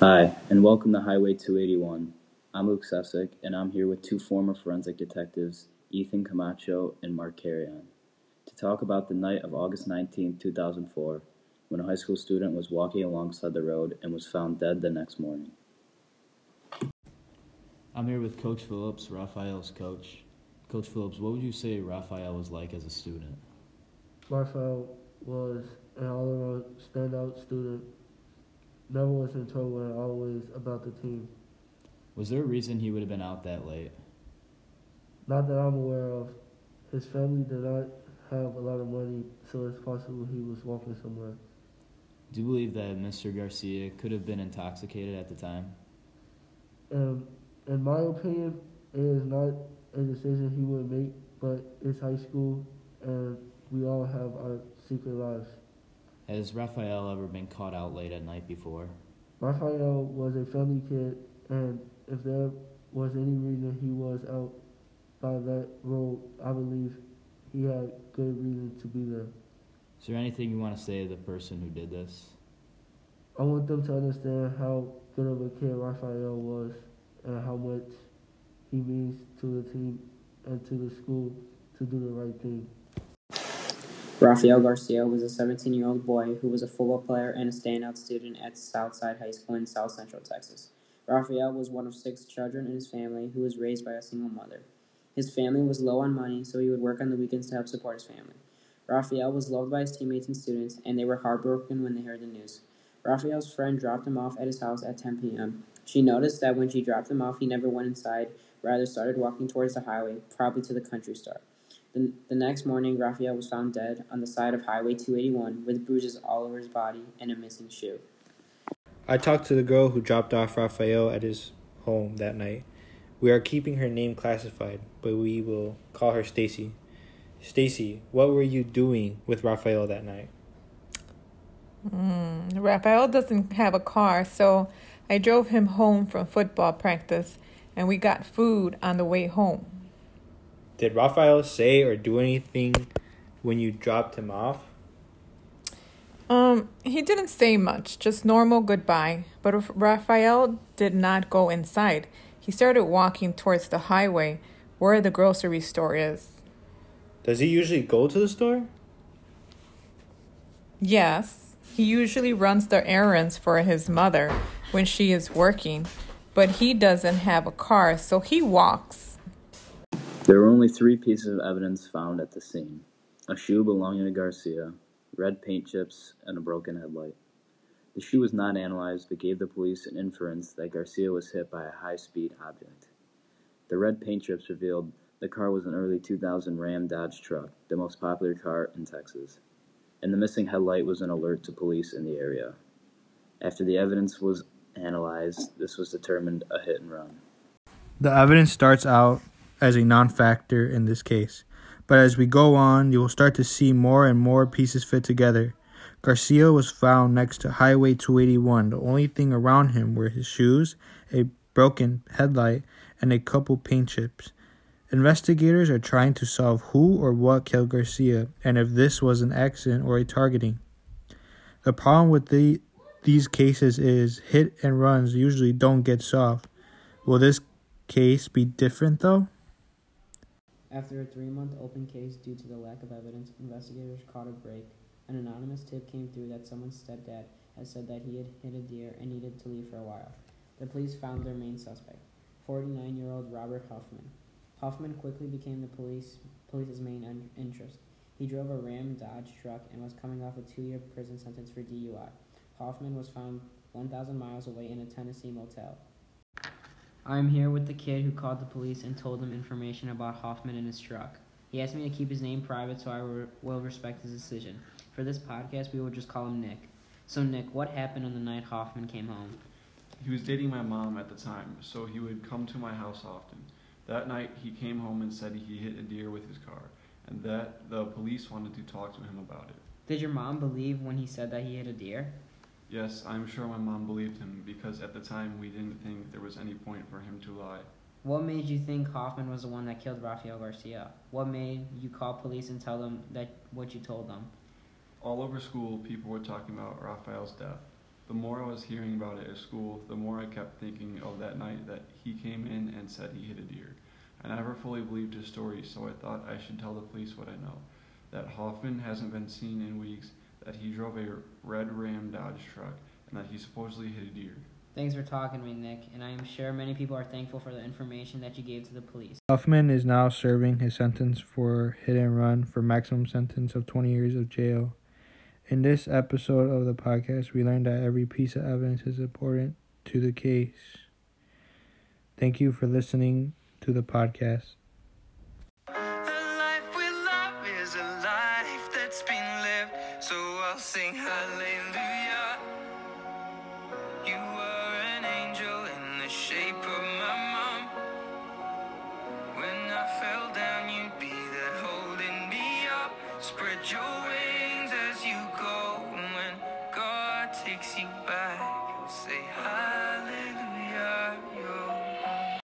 Hi, and welcome to Highway 281. I'm Luke Sessick, and I'm here with two former forensic detectives, Ethan Camacho and Mark Carrion, to talk about the night of August 19, 2004, when a high school student was walking alongside the road and was found dead the next morning. I'm here with Coach Phillips, Raphael's coach. Coach Phillips, what would you say Raphael was like as a student? Raphael was an all-around standout student. Never was in trouble and always about the team. Was there a reason he would have been out that late? Not that I'm aware of. His family did not have a lot of money, so it's possible he was walking somewhere. Do you believe that Mr. Garcia could have been intoxicated at the time? Um, in my opinion, it is not a decision he would make, but it's high school and we all have our secret lives. Has Raphael ever been caught out late at night before? Raphael was a family kid, and if there was any reason he was out by that road, I believe he had good reason to be there. Is there anything you want to say to the person who did this? I want them to understand how good of a kid Raphael was and how much he means to the team and to the school to do the right thing. Rafael Garcia was a 17-year-old boy who was a football player and a standout student at Southside High School in South Central Texas. Rafael was one of six children in his family who was raised by a single mother. His family was low on money, so he would work on the weekends to help support his family. Rafael was loved by his teammates and students, and they were heartbroken when they heard the news. Rafael's friend dropped him off at his house at 10 p.m. She noticed that when she dropped him off, he never went inside, rather started walking towards the highway, probably to the country store. The, the next morning, Raphael was found dead on the side of Highway 281 with bruises all over his body and a missing shoe. I talked to the girl who dropped off Raphael at his home that night. We are keeping her name classified, but we will call her Stacy. Stacy, what were you doing with Raphael that night? Mm, Raphael doesn't have a car, so I drove him home from football practice and we got food on the way home. Did Raphael say or do anything when you dropped him off? Um, he didn't say much, just normal goodbye. But Raphael did not go inside. He started walking towards the highway where the grocery store is. Does he usually go to the store? Yes. He usually runs the errands for his mother when she is working, but he doesn't have a car, so he walks. There were only three pieces of evidence found at the scene a shoe belonging to Garcia, red paint chips, and a broken headlight. The shoe was not analyzed but gave the police an inference that Garcia was hit by a high speed object. The red paint chips revealed the car was an early 2000 Ram Dodge truck, the most popular car in Texas, and the missing headlight was an alert to police in the area. After the evidence was analyzed, this was determined a hit and run. The evidence starts out as a non factor in this case. But as we go on, you will start to see more and more pieces fit together. Garcia was found next to Highway 281. The only thing around him were his shoes, a broken headlight, and a couple paint chips. Investigators are trying to solve who or what killed Garcia and if this was an accident or a targeting. The problem with the, these cases is hit and runs usually don't get solved. Will this case be different though? After a three month open case due to the lack of evidence, investigators caught a break. An anonymous tip came through that someone's stepdad had said that he had hit a deer and needed to leave for a while. The police found their main suspect, 49 year old Robert Huffman. Huffman quickly became the police, police's main un- interest. He drove a Ram Dodge truck and was coming off a two year prison sentence for DUI. Hoffman was found 1,000 miles away in a Tennessee motel. I am here with the kid who called the police and told them information about Hoffman and his truck. He asked me to keep his name private, so I re- will respect his decision. For this podcast, we will just call him Nick. So, Nick, what happened on the night Hoffman came home? He was dating my mom at the time, so he would come to my house often. That night, he came home and said he hit a deer with his car, and that the police wanted to talk to him about it. Did your mom believe when he said that he hit a deer? Yes, I'm sure my mom believed him because at the time we didn't think there was any point for him to lie. What made you think Hoffman was the one that killed Rafael Garcia? What made you call police and tell them that what you told them? All over school, people were talking about Rafael's death. The more I was hearing about it at school, the more I kept thinking of that night that he came in and said he hit a deer. I never fully believed his story, so I thought I should tell the police what I know. That Hoffman hasn't been seen in weeks, that he drove a red Ram Dodge truck, and that he supposedly hit a deer. Thanks for talking to me, Nick, and I am sure many people are thankful for the information that you gave to the police. Huffman is now serving his sentence for hit and run for maximum sentence of 20 years of jail. In this episode of the podcast, we learned that every piece of evidence is important to the case. Thank you for listening to the podcast. A I'll sing hallelujah.